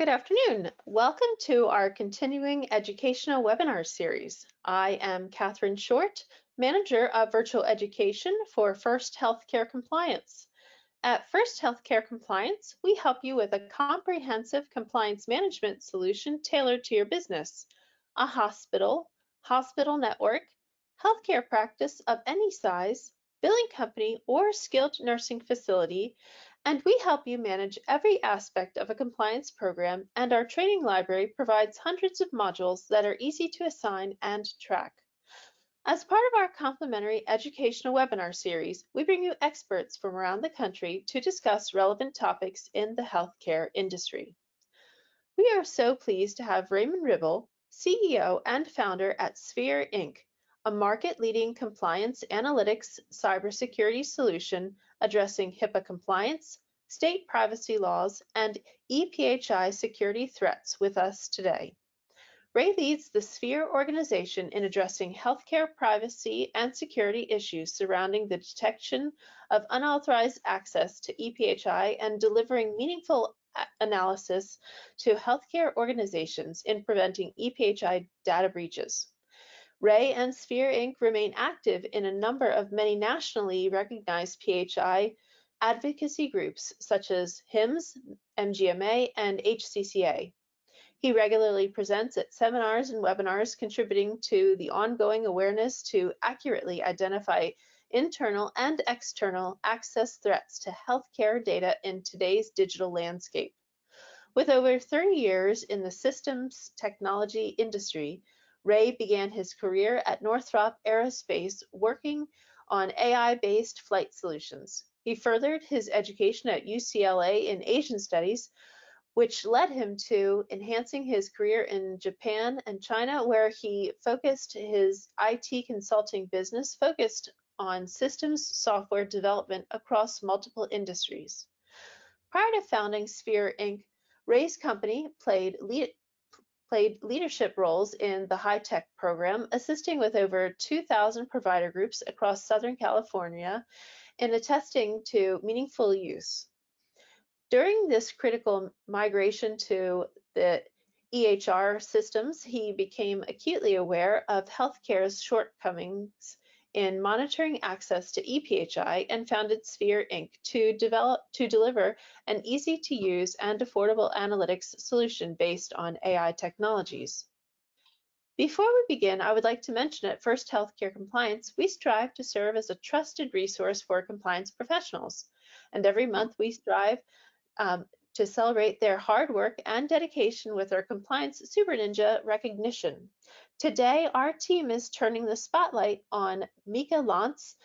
Good afternoon. Welcome to our continuing educational webinar series. I am Catherine Short, Manager of Virtual Education for First Healthcare Compliance. At First Healthcare Compliance, we help you with a comprehensive compliance management solution tailored to your business. A hospital, hospital network, healthcare practice of any size, billing company, or skilled nursing facility and we help you manage every aspect of a compliance program and our training library provides hundreds of modules that are easy to assign and track. As part of our complimentary educational webinar series, we bring you experts from around the country to discuss relevant topics in the healthcare industry. We are so pleased to have Raymond Ribble, CEO and founder at SPHER Inc., a market-leading compliance analytics cybersecurity solution addressing HIPAA compliance, state privacy laws, and EPHI security threats with us today. Ray leads the SPHER organization in addressing healthcare privacy and security issues surrounding the detection of unauthorized access to EPHI and delivering meaningful analysis to healthcare organizations in preventing EPHI data breaches. Ray and SPHER Inc. remain active in a number of many nationally recognized PHI advocacy groups such as HIMSS, MGMA, and HCCA. He regularly presents at seminars and webinars contributing to the ongoing awareness to accurately identify internal and external access threats to healthcare data in today's digital landscape. With over 30 years in the systems technology industry, Ray began his career at Northrop Aerospace working on AI-based flight solutions. He furthered his education at UCLA in Asian Studies, which led him to enhancing his career in Japan and China, where he focused his IT consulting business focused on systems software development across multiple industries. Prior to founding SPHER Inc., Ray's company played lead, played leadership roles in the HITECH program, assisting with over 2,000 provider groups across Southern California in attesting to meaningful use. During this critical migration to the EHR systems, he became acutely aware of healthcare's shortcomings in monitoring access to EPHI and founded SPHER Inc. to develop to deliver an easy to use and affordable analytics solution based on AI technologies. Before we begin, I would like to mention at First Healthcare Compliance, we strive to serve as a trusted resource for compliance professionals. And every month we strive um, to celebrate their hard work and dedication with our Compliance Super Ninja recognition. Today, our team is turning the spotlight on Mika Lantz,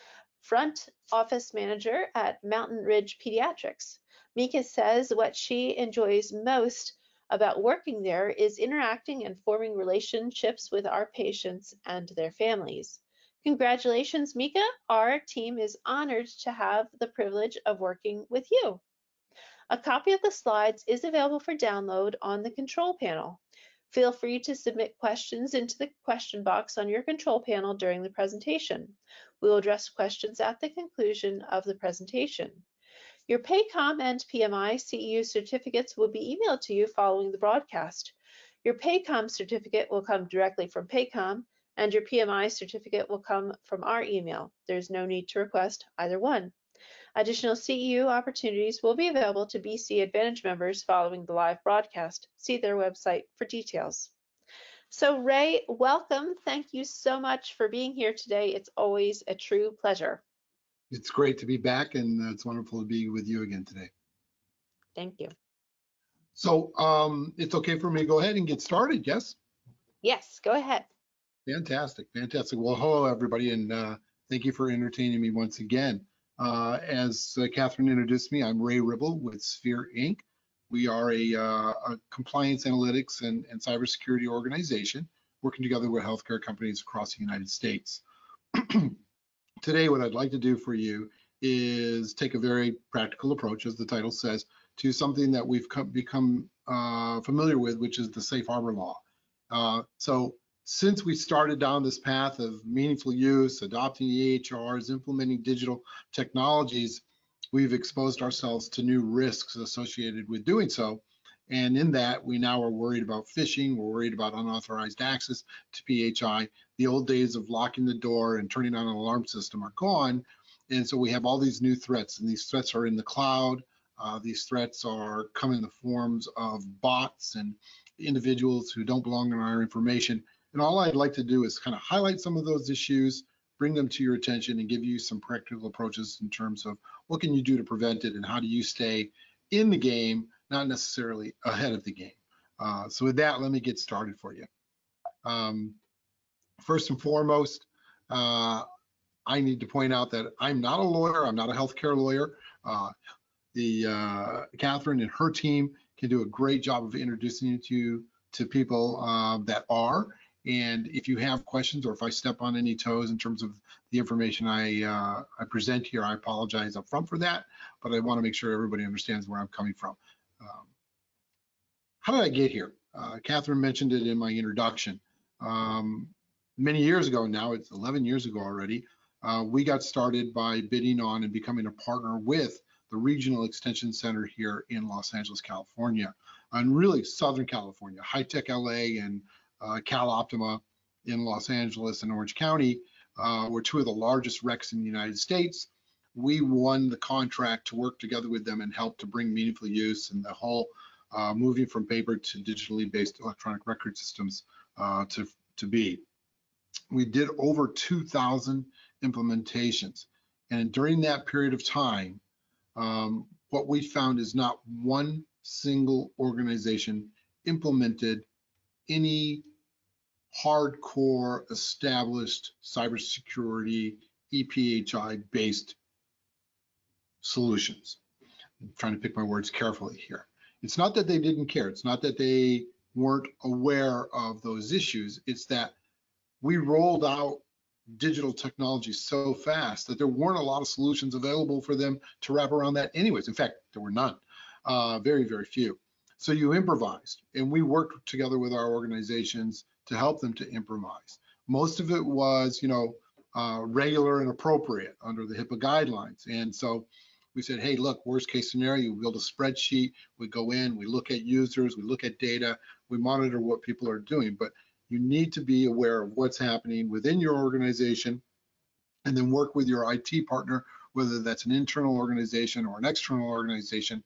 front office manager at Mountain Ridge Pediatrics. Mika says what she enjoys most about working there is interacting and forming relationships with our patients and their families. Congratulations, Mika. Our team is honored to have the privilege of working with you. A copy of the slides is available for download on the control panel. Feel free to submit questions into the question box on your control panel during the presentation. We will address questions at the conclusion of the presentation. Your Paycom and PMI CEU certificates will be emailed to you following the broadcast. Your Paycom certificate will come directly from Paycom, and your PMI certificate will come from our email. There's no need to request either one. Additional CEU opportunities will be available to BC Advantage members following the live broadcast. See their website for details. So Ray, welcome. Thank you so much for being here today. It's always a true pleasure. It's great to be back and it's wonderful to be with you again today. Thank you. So um, it's okay for me to go ahead and get started, yes? Yes, go ahead. Fantastic, fantastic. Well, hello everybody and uh, thank you for entertaining me once again. Uh, as uh, Catherine introduced me, I'm Ray Ribble with SPHER Inc. We are a, uh, a compliance analytics and, and cybersecurity organization working together with healthcare companies across the United States. Today, what I'd like to do for you is take a very practical approach, as the title says, to something that we've become uh, familiar with, which is the safe harbor law. Uh, so since we started down this path of meaningful use, adopting EHRs, implementing digital technologies, we've exposed ourselves to new risks associated with doing so. And in that, we now are worried about phishing. We're worried about unauthorized access to PHI. The old days of locking the door and turning on an alarm system are gone. And so we have all these new threats, and these threats are in the cloud. Uh, these threats are coming in the forms of bots and individuals who don't belong in our information. And all I'd like to do is kind of highlight some of those issues, bring them to your attention, and give you some practical approaches in terms of what can you do to prevent it and how do you stay in the game, not necessarily ahead of the game. Uh, so with that, let me get started for you. Um, first and foremost, uh, I need to point out that I'm not a lawyer. I'm not a healthcare lawyer. Uh, the uh, Catherine and her team can do a great job of introducing you to to people uh, that. And if you have questions or if I step on any toes in terms of the information I uh, I present here, I apologize up front for that. But I want to make sure everybody understands where I'm coming from. Um, how did I get here? Uh, Catherine mentioned it in my introduction. Um, many years ago now, it's 11 years ago already, uh, we got started by bidding on and becoming a partner with the Regional Extension Center here in Los Angeles, California, and really Southern California, High Tech LA and uh, CalOptima in Los Angeles and Orange County uh, were two of the largest RECs in the United States. We won the contract to work together with them and help to bring meaningful use and the whole uh, moving from paper to digitally based electronic record systems uh, to, to be. We did over 2,000 implementations. And during that period of time, um, what we found is not one single organization implemented any hardcore established cybersecurity EPHI based solutions. I'm trying to pick my words carefully here. It's not that they didn't care. It's not that they weren't aware of those issues. It's that we rolled out digital technology so fast that there weren't a lot of solutions available for them to wrap around that anyways. In fact, there were none, uh, very, very few. So you improvised and we worked together with our organizations to help them to improvise. Most of it was, you know, uh, regular and appropriate under the HIPAA guidelines. And so we said, hey, look, worst case scenario, we build a spreadsheet, we go in, we look at users, we look at data, we monitor what people are doing. But you need to be aware of what's happening within your organization and then work with your IT partner, whether that's an internal organization or an external organization,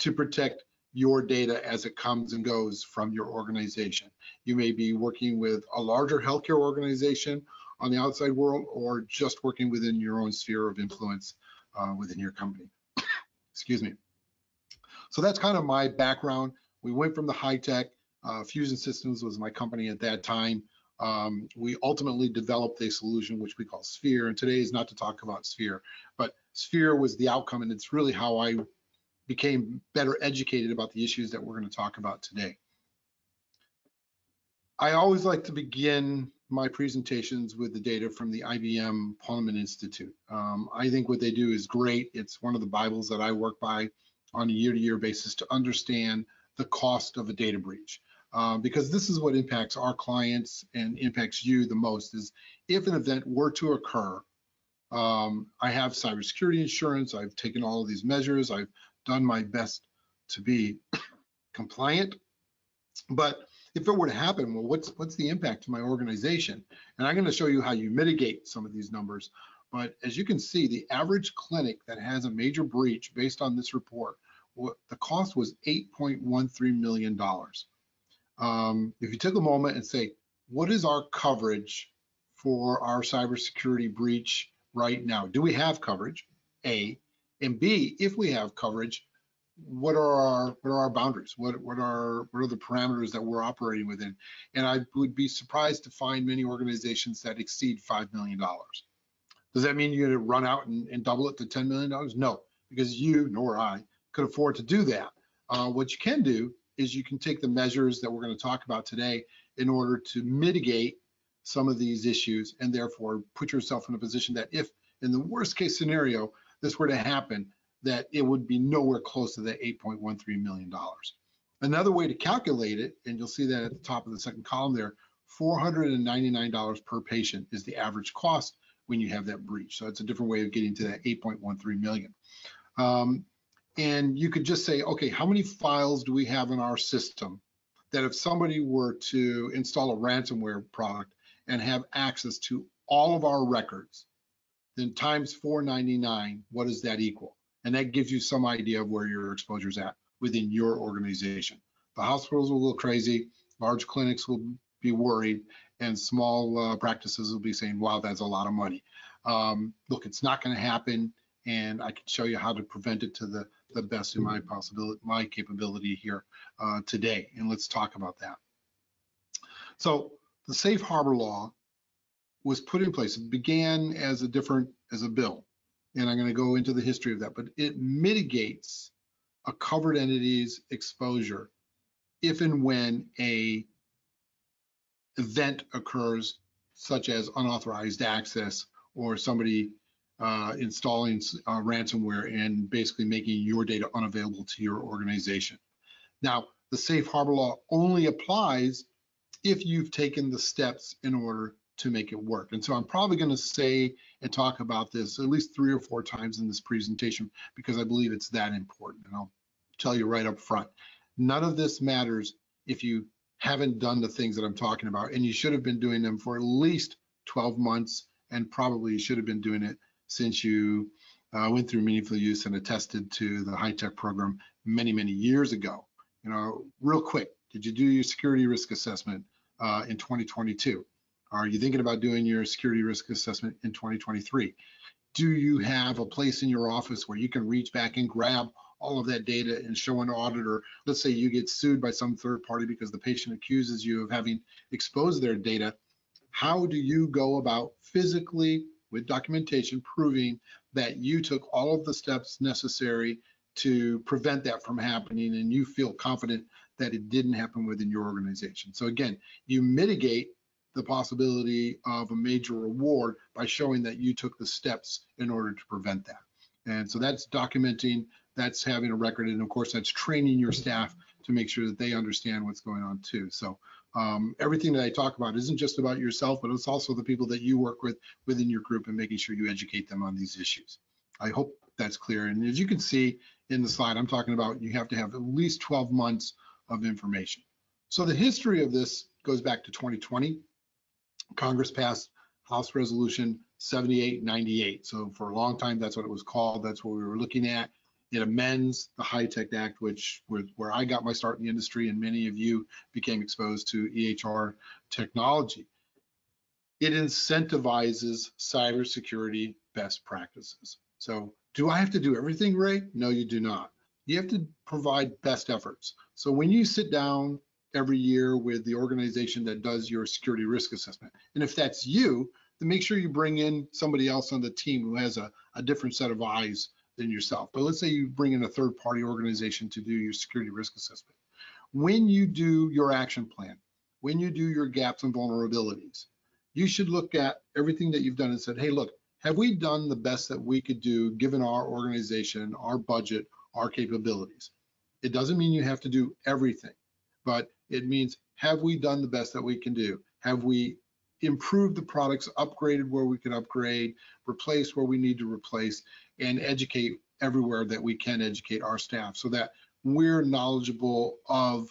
to protect your data as it comes and goes from your organization. You may be working with a larger healthcare organization on the outside world or just working within your own sphere of influence uh, within your company. Excuse me. So that's kind of my background. We went from the high tech uh, Fusion Systems was my company at that time. Um, we ultimately developed a solution which we call SPHER, and today is not to talk about SPHER, but SPHER was the outcome, and it's really how I became better educated about the issues that we're going to talk about today. I always like to begin my presentations with the data from the IBM Ponemon Institute. Um, I think what they do is great. It's one of the Bibles that I work by on a year-to-year -year basis to understand the cost of a data breach uh, because this is what impacts our clients and impacts you the most is if an event were to occur, um, I have cybersecurity insurance, I've taken all of these measures, I've done my best to be compliant, but if it were to happen, well, what's what's the impact to my organization? And I'm going to show you how you mitigate some of these numbers. But as you can see, the average clinic that has a major breach based on this report, the cost was $8.13 million um, if you took a moment and say, what is our coverage for our cybersecurity breach right now? Do we have coverage? A. And B, if we have coverage, what are our what are our boundaries? What what are what are the parameters that we're operating within? And I would be surprised to find many organizations that exceed five million dollars. Does that mean you're going to run out and, and double it to ten million dollars? No, because you nor I could afford to do that. Uh, what you can do is you can take the measures that we're going to talk about today in order to mitigate some of these issues and therefore put yourself in a position that if in the worst case scenario this were to happen that it would be nowhere close to the 8.13 million dollars. Another way to calculate it and you'll see that at the top of the second column there $499 per patient is the average cost when you have that breach. So it's a different way of getting to that 8.13 million. Um, And you could just say, okay, how many files do we have in our system that if somebody were to install a ransomware product and have access to all of our records, then times 499, what does that equal? And that gives you some idea of where your exposure is at within your organization. The hospitals will go crazy, large clinics will be worried, and small uh, practices will be saying, wow, that's a lot of money. Um, look, it's not going to happen, and I can show you how to prevent it to the, the best in my possibility, my capability here uh, today. And let's talk about that. So the safe harbor law was put in place. It began as a different, as a bill, and I'm going to go into the history of that, but it mitigates a covered entity's exposure if and when a event occurs, such as unauthorized access or somebody uh, installing uh, ransomware and basically making your data unavailable to your organization. Now, the safe harbor law only applies if you've taken the steps in order to make it work. And so I'm probably going to say and talk about this at least three or four times in this presentation because I believe it's that important. And I'll tell you right up front, none of this matters if you haven't done the things that I'm talking about, and you should have been doing them for at least 12 months, and probably you should have been doing it since you uh, went through meaningful use and attested to the HITECH program many, many years ago. You know, real quick, did you do your security risk assessment uh, in 2022? Are you thinking about doing your security risk assessment in 2023? Do you have a place in your office where you can reach back and grab all of that data and show an auditor. Let's say you get sued by some third party because the patient accuses you of having exposed their data. How do you go about physically with documentation proving that you took all of the steps necessary to prevent that from happening and you feel confident that it didn't happen within your organization? So again, you mitigate the possibility of a major reward by showing that you took the steps in order to prevent that. And so that's documenting that's having a record. And of course, that's training your staff to make sure that they understand what's going on too. So um, everything that I talk about isn't just about yourself, but it's also the people that you work with within your group and making sure you educate them on these issues. I hope that's clear. And as you can see in the slide, I'm talking about you have to have at least 12 months of information. So the history of this goes back to 2020. Congress passed House Resolution 7898. So for a long time, that's what it was called. That's what we were looking at. It amends the HITECH Act, which was where I got my start in the industry, and many of you became exposed to EHR technology. It incentivizes cybersecurity best practices. So, do I have to do everything, right? No, you do not. You have to provide best efforts. So, when you sit down every year with the organization that does your security risk assessment, and if that's you, then make sure you bring in somebody else on the team who has a, a different set of eyes than yourself. But let's say you bring in a third party organization to do your security risk assessment. When you do your action plan, when you do your gaps and vulnerabilities, you should look at everything that you've done and said, hey, look, have we done the best that we could do given our organization, our budget, our capabilities? It doesn't mean you have to do everything, but it means have we done the best that we can do? Have we improved the products, upgraded where we can upgrade, replaced where we need to replace, and educate everywhere that we can educate our staff so that we're knowledgeable of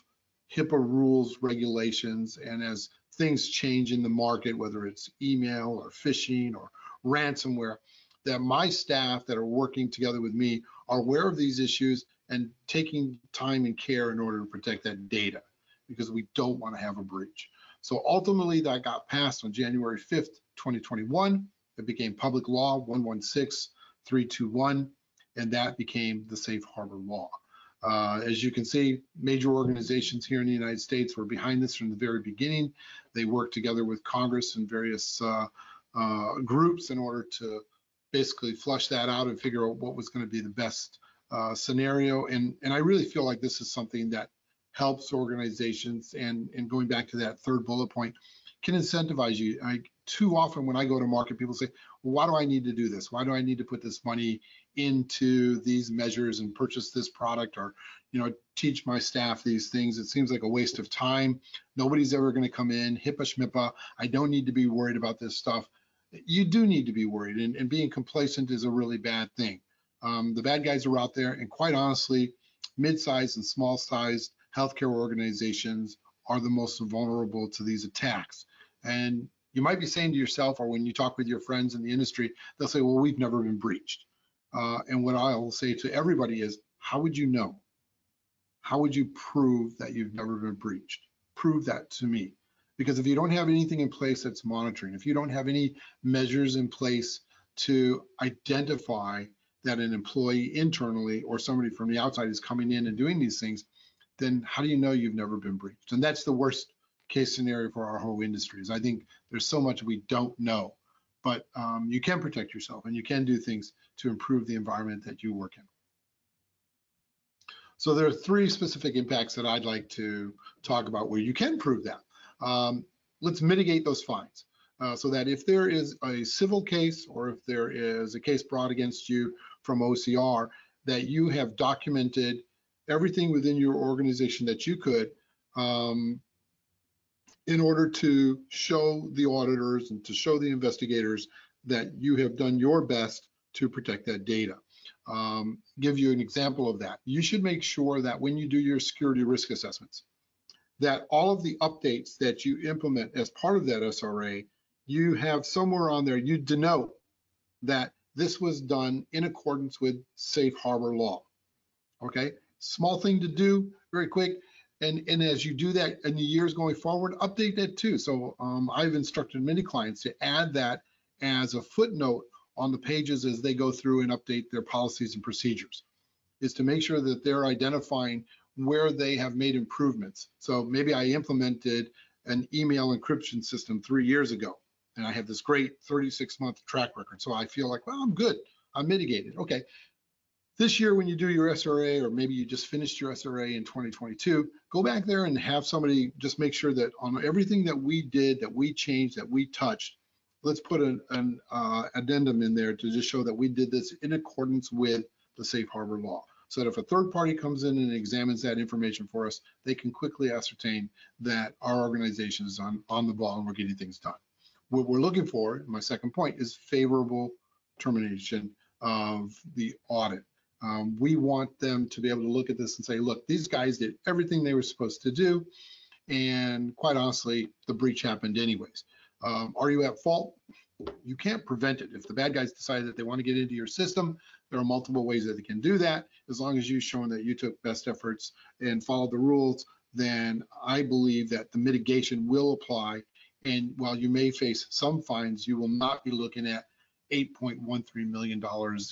HIPAA rules, regulations, and as things change in the market, whether it's email or phishing or ransomware, that my staff that are working together with me are aware of these issues and taking time and care in order to protect that data because we don't want to have a breach. So ultimately that got passed on January 5th, 2021. It became public law 116321, and that became the safe harbor law. Uh, as you can see, major organizations here in the United States were behind this from the very beginning. They worked together with Congress and various uh, uh, groups in order to basically flush that out and figure out what was going to be the best uh, scenario. And, and I really feel like this is something that helps organizations and and going back to that third bullet point can incentivize you. I, too often when i go to market people say well, why do i need to do this? Why do i need to put this money into these measures and purchase this product or you know teach my staff these things? It seems like a waste of time. Nobody's ever going to come in hipaa schmippa. I don't need to be worried about this stuff. You do need to be worried and, and being complacent is a really bad thing. Um, the bad guys are out there, and quite honestly, mid-sized and small-sized healthcare organizations are the most vulnerable to these attacks. And you might be saying to yourself, or when you talk with your friends in the industry, they'll say, well, we've never been breached. Uh, and what I'll say to everybody is, how would you know? How would you prove that you've never been breached? Prove that to me. Because if you don't have anything in place that's monitoring, if you don't have any measures in place to identify that an employee internally or somebody from the outside is coming in and doing these things, then how do you know you've never been breached? And that's the worst case scenario for our whole industry is I think there's so much we don't know, but um, you can protect yourself and you can do things to improve the environment that you work in. So there are three specific impacts that I'd like to talk about where you can prove that. Um, let's mitigate those fines uh, so that if there is a civil case or if there is a case brought against you from OCR, that you have documented everything within your organization that you could um, in order to show the auditors and to show the investigators that you have done your best to protect that data. Um, give you an example of that. You should make sure that when you do your security risk assessments, that all of the updates that you implement as part of that SRA, you have somewhere on there, you denote that this was done in accordance with safe harbor law. Okay, small thing to do, very quick. And, and as you do that in the years going forward, update that too. So um, I've instructed many clients to add that as a footnote on the pages as they go through and update their policies and procedures, is to make sure that they're identifying where they have made improvements. So maybe I implemented an email encryption system three years ago, and I have this great 36 month track record. So I feel like, well, I'm good. I'm mitigated. Okay, this year, when you do your SRA, or maybe you just finished your SRA in 2022, go back there and have somebody just make sure that on everything that we did, that we changed, that we touched, let's put an, an uh, addendum in there to just show that we did this in accordance with the safe harbor law. So that if a third party comes in and examines that information for us, they can quickly ascertain that our organization is on, on the ball and we're getting things done. What we're looking for, my second point, is favorable termination of the audit. Um, we want them to be able to look at this and say, look, these guys did everything they were supposed to do. And quite honestly, the breach happened anyways. Um, are you at fault? You can't prevent it. If the bad guys decide that they want to get into your system, there are multiple ways that they can do that. As long as you've shown that you took best efforts and followed the rules, then I believe that the mitigation will apply. And while you may face some fines, you will not be looking at $8.13 million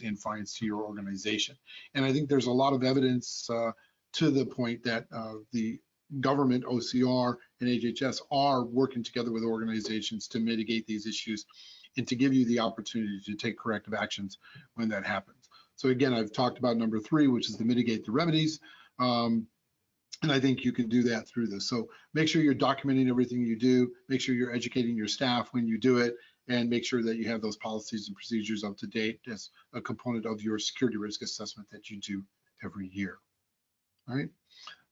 in fines to your organization. And I think there's a lot of evidence uh, to the point that uh, the government, OCR, and HHS are working together with organizations to mitigate these issues and to give you the opportunity to take corrective actions when that happens. So again, I've talked about number three, which is to mitigate the remedies. Um, and I think you can do that through this. So make sure you're documenting everything you do. Make sure you're educating your staff when you do it and make sure that you have those policies and procedures up to date as a component of your security risk assessment that you do every year. All right.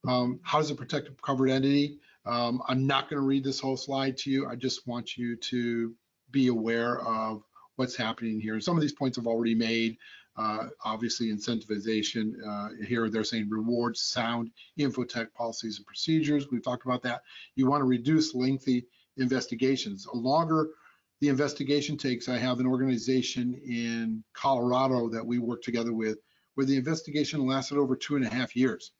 Um, how does it protect a covered entity? Um, I'm not going to read this whole slide to you. I just want you to be aware of what's happening here. Some of these points I've already made. Uh, obviously, incentivization. Uh, here they're saying rewards, sound, infotech policies and procedures. We've talked about that. You want to reduce lengthy investigations. A longer the investigation takes, I have an organization in Colorado that we work together with where the investigation lasted over two and a half years.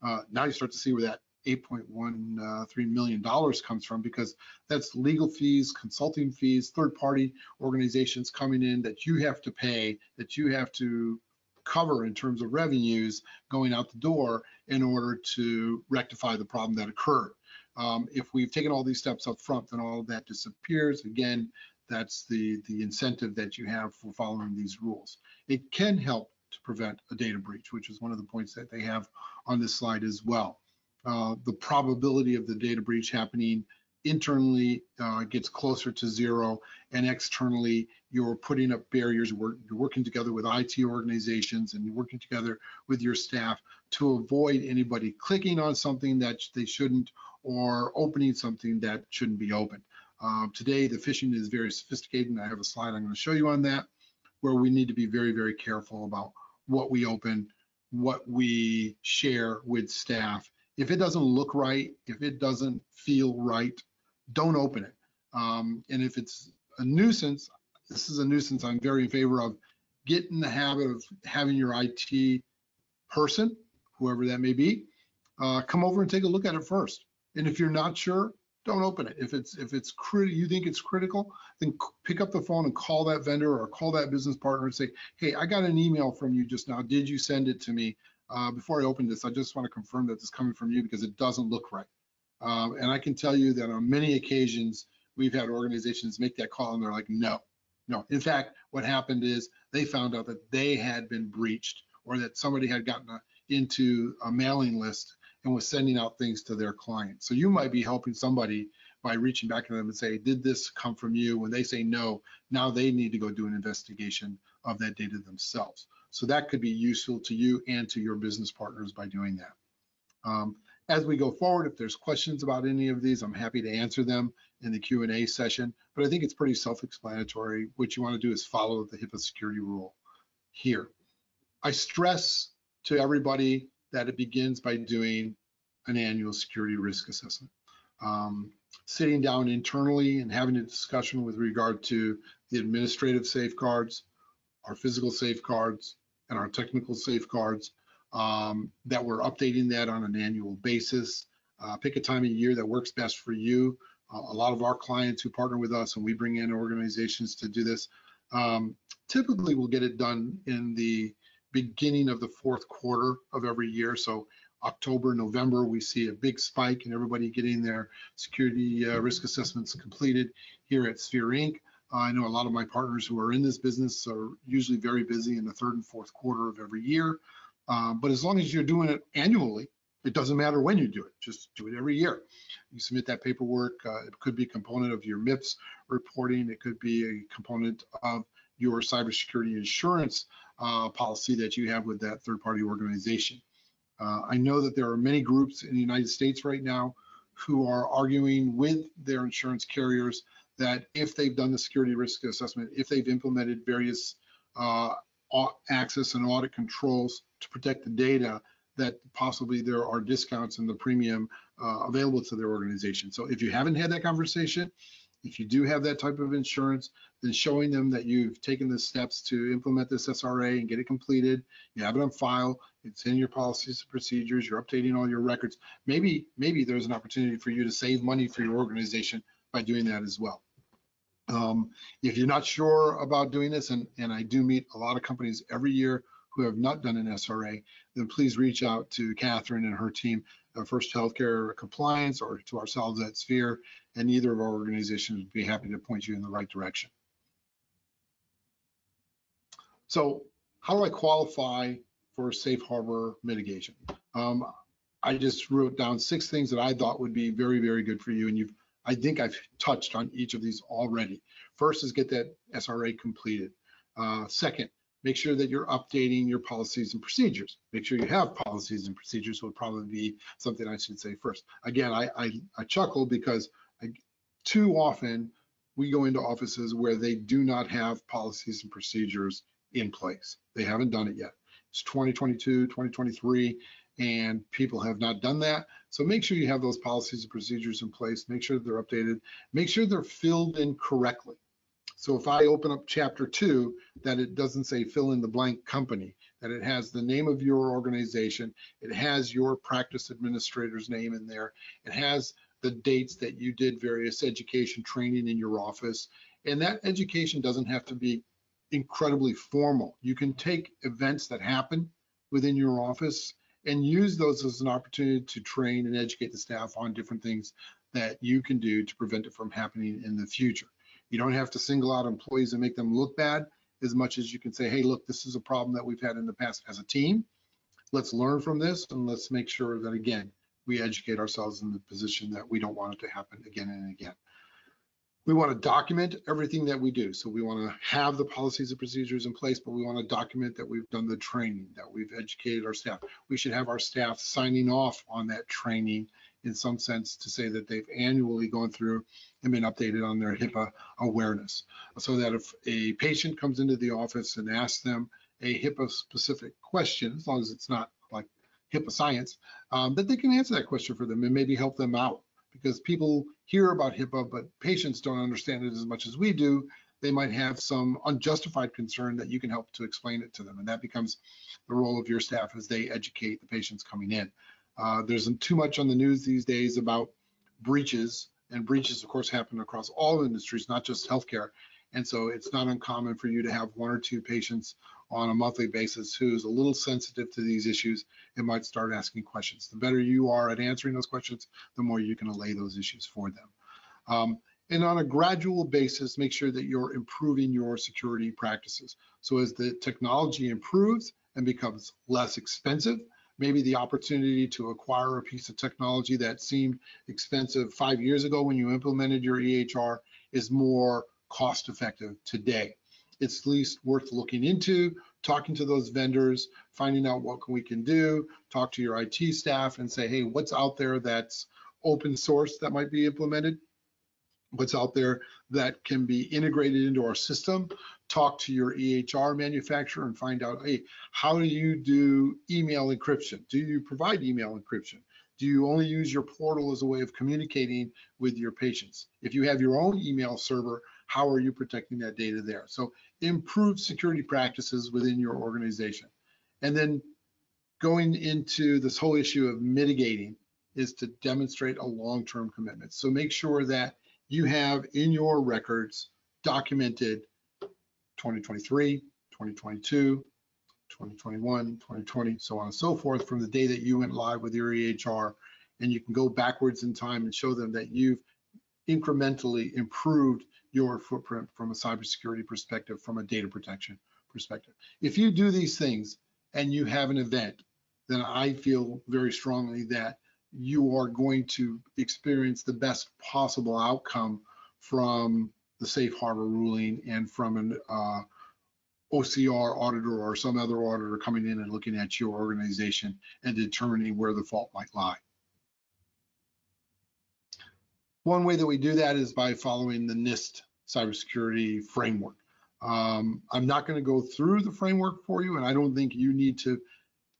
Uh, now you start to see where that $8.13 uh, million comes from because that's legal fees, consulting fees, third party organizations coming in that you have to pay, that you have to cover in terms of revenues going out the door in order to rectify the problem that occurred. Um, if we've taken all these steps up front, then all of that disappears. Again, that's the, the incentive that you have for following these rules. It can help to prevent a data breach, which is one of the points that they have on this slide as well. Uh, the probability of the data breach happening internally uh, gets closer to zero and externally you're putting up barriers you're working together with IT organizations and you're working together with your staff to avoid anybody clicking on something that they shouldn't or opening something that shouldn't be opened. Um, today, the phishing is very sophisticated, and I have a slide I'm going to show you on that. where we need to be very, very careful about what we open, what we share with staff. If it doesn't look right, if it doesn't feel right, don't open it. Um, and if it's a nuisance, this is a nuisance I'm very in favor of. Get in the habit of having your IT person, whoever that may be, uh, come over and take a look at it first. And if you're not sure, don't open it. If it's if it's crit you think it's critical, then c- pick up the phone and call that vendor or call that business partner and say, hey, I got an email from you just now. Did you send it to me? Uh, before I open this, I just want to confirm that it's coming from you because it doesn't look right. Um, and I can tell you that on many occasions, we've had organizations make that call and they're like, no, no. In fact, what happened is they found out that they had been breached or that somebody had gotten a, into a mailing list and was sending out things to their clients. So you might be helping somebody by reaching back to them and say, did this come from you? When they say no, now they need to go do an investigation of that data themselves. So that could be useful to you and to your business partners by doing that. Um, as we go forward, if there's questions about any of these, I'm happy to answer them in the Q&A session, but I think it's pretty self-explanatory. What you want to do is follow the HIPAA security rule here. I stress to everybody that it begins by doing an annual security risk assessment. Um, sitting down internally and having a discussion with regard to the administrative safeguards, our physical safeguards, and our technical safeguards, um, that we're updating that on an annual basis. Uh, pick a time of year that works best for you. Uh, a lot of our clients who partner with us and we bring in organizations to do this, um, typically we'll get it done in the beginning of the fourth quarter of every year. So October, November, we see a big spike in everybody getting their security uh, risk assessments completed here at SPHER Inc. Uh, I know a lot of my partners who are in this business are usually very busy in the third and fourth quarter of every year. Um, but as long as you're doing it annually, it doesn't matter when you do it, just do it every year. You submit that paperwork. Uh, it could be a component of your MIPS reporting. It could be a component of your cybersecurity insurance uh, policy that you have with that third party organization. Uh, I know that there are many groups in the United States right now who are arguing with their insurance carriers that if they've done the security risk assessment, if they've implemented various uh, access and audit controls to protect the data, that possibly there are discounts in the premium uh, available to their organization. So if you haven't had that conversation, if you do have that type of insurance, then showing them that you've taken the steps to implement this SRA and get it completed, you have it on file, it's in your policies and procedures, you're updating all your records. Maybe, maybe there's an opportunity for you to save money for your organization by doing that as well. Um, if you're not sure about doing this, and, and I do meet a lot of companies every year who have not done an SRA, then please reach out to Catherine and her team at First Healthcare Compliance or to ourselves at SPHER, and either of our organizations would be happy to point you in the right direction. So how do I qualify for safe harbor mitigation? Um, I just wrote down six things that I thought would be very, very good for you, and you've I think I've touched on each of these already. First is get that SRA completed. Uh, second, make sure that you're updating your policies and procedures. Make sure you have policies and procedures would probably be something I should say first. Again, I, I, I chuckle because too often we go into offices where they do not have policies and procedures in place. They haven't done it yet. It's 2022, 2023, and people have not done that. So make sure you have those policies and procedures in place. Make sure they're updated. Make sure they're filled in correctly. So if I open up chapter two, that it doesn't say fill in the blank company, that it has the name of your organization, it has your practice administrator's name in there, it has the dates that you did various education training in your office. And that education doesn't have to be incredibly formal. You can take events that happen within your office and use those as an opportunity to train and educate the staff on different things that you can do to prevent it from happening in the future. You don't have to single out employees and make them look bad as much as you can say, hey, look, this is a problem that we've had in the past as a team. Let's learn from this and let's make sure that, again, we educate ourselves in the position that we don't want it to happen again and again. We want to document everything that we do. So we want to have the policies and procedures in place, but we want to document that we've done the training, that we've educated our staff. We should have our staff signing off on that training in some sense to say that they've annually gone through and been updated on their HIPAA awareness. So that if a patient comes into the office and asks them a HIPAA specific question, as long as it's not HIPAA science, um, that they can answer that question for them and maybe help them out because people hear about HIPAA, but patients don't understand it as much as we do. They might have some unjustified concern that you can help to explain it to them. And that becomes the role of your staff as they educate the patients coming in. Uh, there's too much on the news these days about breaches, and breaches, of course, happen across all industries, not just healthcare. And so it's not uncommon for you to have one or two patients on a monthly basis who's a little sensitive to these issues and might start asking questions. The better you are at answering those questions, the more you can allay those issues for them. Um, and on a gradual basis, make sure that you're improving your security practices. So as the technology improves and becomes less expensive, maybe the opportunity to acquire a piece of technology that seemed expensive five years ago when you implemented your EHR is more cost effective today. It's at least worth looking into, talking to those vendors, finding out what we can do, talk to your IT staff and say, hey, what's out there that's open source that might be implemented? What's out there that can be integrated into our system? Talk to your EHR manufacturer and find out, hey, how do you do email encryption? Do you provide email encryption? Do you only use your portal as a way of communicating with your patients? If you have your own email server, how are you protecting that data there? So improve security practices within your organization. And then going into this whole issue of mitigating is to demonstrate a long-term commitment. So make sure that you have in your records documented 2023, 2022, 2021, 2020, so on and so forth from the day that you went live with your EHR. And you can go backwards in time and show them that you've incrementally improved your footprint from a cybersecurity perspective, from a data protection perspective. If you do these things and you have an event, then I feel very strongly that you are going to experience the best possible outcome from the safe harbor ruling and from an uh, OCR auditor or some other auditor coming in and looking at your organization and determining where the fault might lie. One way that we do that is by following the NIST cybersecurity framework. Um, I'm not going to go through the framework for you, and I don't think you need to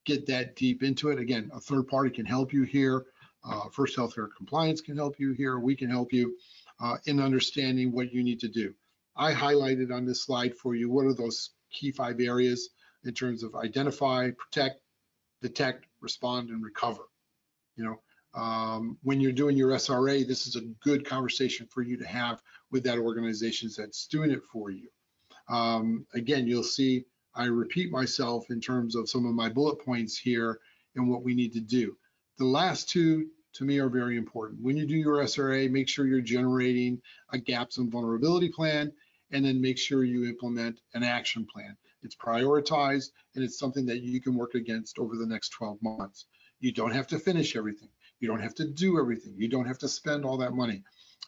get that deep into it. Again, a third party can help you here. Uh, First Healthcare Compliance can help you here. We can help you uh, in understanding what you need to do. I highlighted on this slide for you what are those key five areas in terms of identify, protect, detect, respond, and recover. You know, um, when you're doing your SRA, this is a good conversation for you to have with that organization that's doing it for you. Um, again, you'll see I repeat myself in terms of some of my bullet points here and what we need to do. The last two to me are very important. When you do your SRA, make sure you're generating a gaps and vulnerability plan and then make sure you implement an action plan. It's prioritized and it's something that you can work against over the next 12 months. You don't have to finish everything. You don't have to do everything. You don't have to spend all that money.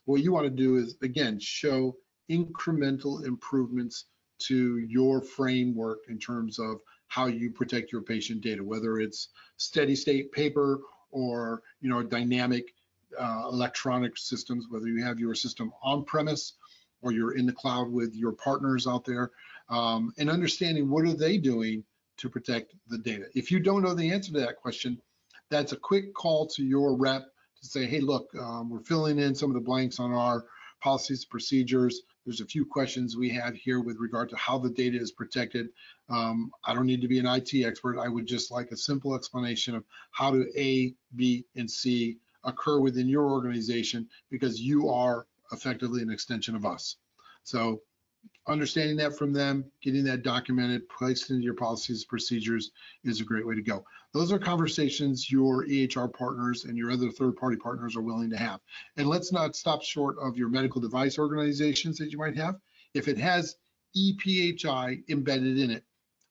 What you want to do is, again, show incremental improvements to your framework in terms of how you protect your patient data, whether it's steady state paper or you know dynamic uh, electronic systems, whether you have your system on premise or you're in the cloud with your partners out there, um, and understanding what are they doing to protect the data. If you don't know the answer to that question, that's a quick call to your rep to say, hey, look, um, we're filling in some of the blanks on our policies, and procedures. There's a few questions we have here with regard to how the data is protected. Um, I don't need to be an IT expert. I would just like a simple explanation of how do A, B, and C occur within your organization because you are effectively an extension of us. So understanding that from them, getting that documented, placed into your policies, and procedures is a great way to go. Those are conversations your EHR partners and your other third-party partners are willing to have. And let's not stop short of your medical device organizations that you might have. If it has EPHI embedded in it,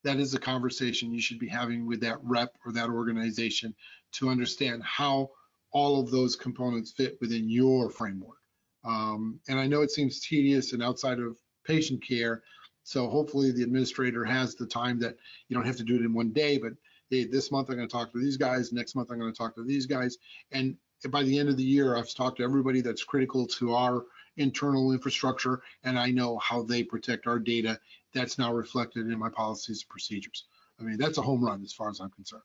that is a conversation you should be having with that rep or that organization to understand how all of those components fit within your framework. Um, and I know it seems tedious and outside of patient care. So hopefully the administrator has the time that you don't have to do it in one day, but hey, this month I'm going to talk to these guys, next month I'm going to talk to these guys, and by the end of the year, I've talked to everybody that's critical to our internal infrastructure, and I know how they protect our data. That's now reflected in my policies and procedures. I mean, that's a home run as far as I'm concerned.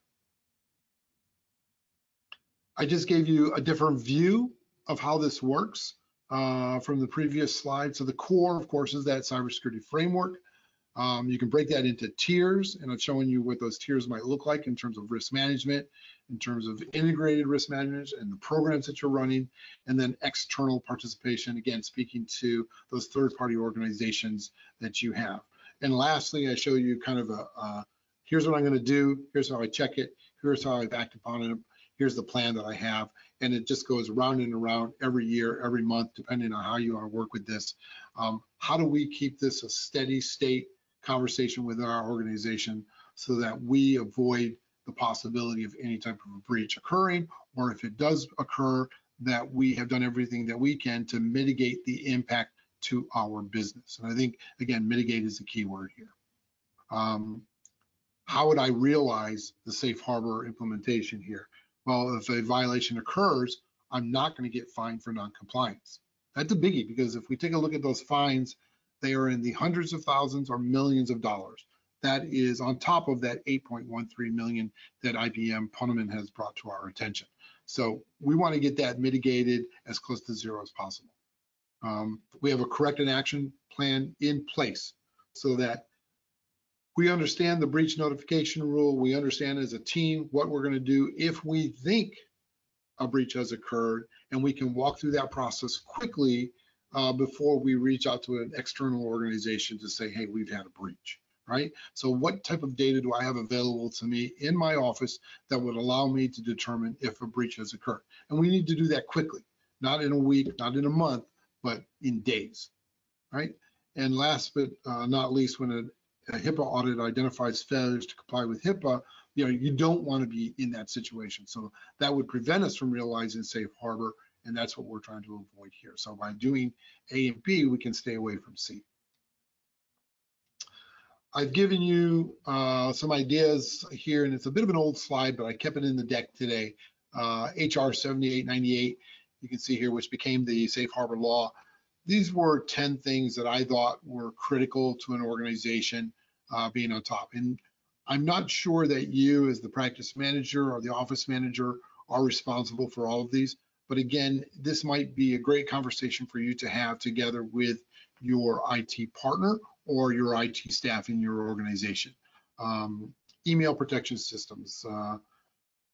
I just gave you a different view of how this works uh, from the previous slide. So the core, of course, is that cybersecurity framework. Um, you can break that into tiers, and I'm showing you what those tiers might look like in terms of risk management, in terms of integrated risk management and the programs that you're running, and then external participation, again, speaking to those third-party organizations that you have. And lastly, I show you kind of a, uh, here's what I'm gonna do, here's how I check it, here's how I've acted upon it, here's the plan that I have, and it just goes around and around every year, every month, depending on how you wanna work with this. Um, how do we keep this a steady state conversation with our organization so that we avoid the possibility of any type of a breach occurring, or if it does occur, that we have done everything that we can to mitigate the impact to our business. And I think, again, mitigate is the key word here. Um, how would I realize the safe harbor implementation here? Well, if a violation occurs, I'm not going to get fined for noncompliance. That's a biggie because if we take a look at those fines they are in the hundreds of thousands or millions of dollars. That is on top of that 8.13 million that IBM Ponemon has brought to our attention. So we want to get that mitigated as close to zero as possible. Um, we have a corrective action plan in place so that we understand the breach notification rule. We understand as a team what we're going to do if we think a breach has occurred, and we can walk through that process quickly uh, before we reach out to an external organization to say, hey, we've had a breach, right? So what type of data do I have available to me in my office that would allow me to determine if a breach has occurred? And we need to do that quickly, not in a week, not in a month, but in days, right? And last but uh, not least, when a, a HIPAA audit identifies failures to comply with HIPAA, you know, you don't want to be in that situation. So that would prevent us from realizing safe harbor and that's what we're trying to avoid here. So by doing A and B, we can stay away from C. I've given you uh, some ideas here, and it's a bit of an old slide, but I kept it in the deck today. Uh, HR 7898, you can see here, which became the safe harbor law. These were 10 things that I thought were critical to an organization uh, being on top. And I'm not sure that you as the practice manager or the office manager are responsible for all of these. But again, this might be a great conversation for you to have together with your IT partner or your IT staff in your organization. Um, email protection systems, uh,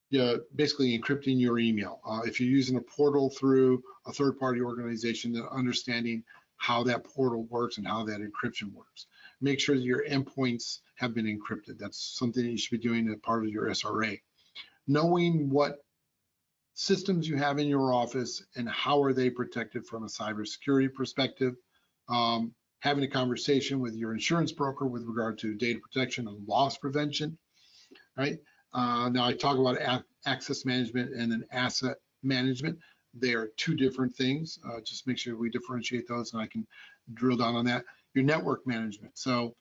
yeah, basically encrypting your email. Uh, if you're using a portal through a third-party organization, then understanding how that portal works and how that encryption works. Make sure that your endpoints have been encrypted. That's something you should be doing as part of your SRA. Knowing what systems you have in your office and how are they protected from a cybersecurity perspective. Um, having a conversation with your insurance broker with regard to data protection and loss prevention, right? Uh, now I talk about access management and then asset management. They are two different things. Uh, just make sure we differentiate those and I can drill down on that. Your network management. So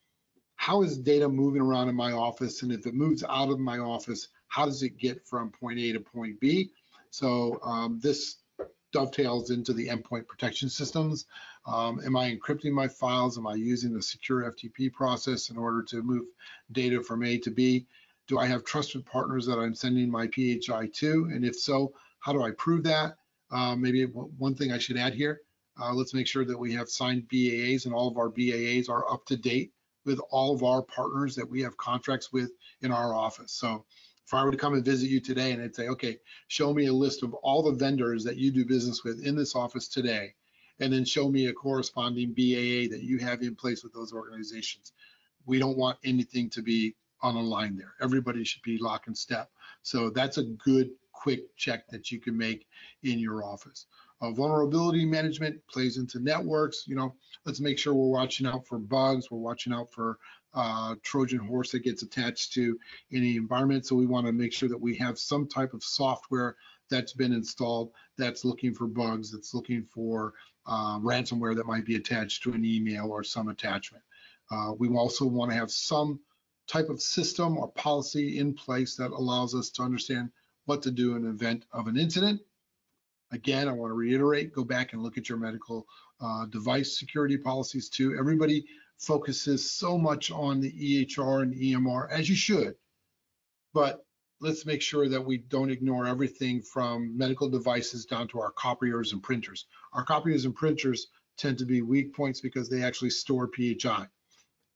how is data moving around in my office? And if it moves out of my office, how does it get from point A to point B? So um, this dovetails into the endpoint protection systems. Um, am I encrypting my files? Am I using the secure FTP process in order to move data from A to B? Do I have trusted partners that I'm sending my PHI to? And if so, how do I prove that? Uh, maybe one thing I should add here, uh, let's make sure that we have signed BAAs and all of our BAAs are up to date with all of our partners that we have contracts with in our office. So if I were to come and visit you today and I'd say, okay, show me a list of all the vendors that you do business with in this office today, and then show me a corresponding BAA that you have in place with those organizations. We don't want anything to be on a line there. Everybody should be lock and step. So that's a good quick check that you can make in your office. Uh, vulnerability management plays into networks. You know, let's make sure we're watching out for bugs. We're watching out for uh, Trojan horse that gets attached to any environment. So we want to make sure that we have some type of software that's been installed that's looking for bugs, that's looking for uh, ransomware that might be attached to an email or some attachment. Uh, we also want to have some type of system or policy in place that allows us to understand what to do in event of an incident Again, I want to reiterate, go back and look at your medical uh, device security policies too. Everybody focuses so much on the EHR and EMR, as you should, but let's make sure that we don't ignore everything from medical devices down to our copiers and printers. Our copiers and printers tend to be weak points because they actually store PHI.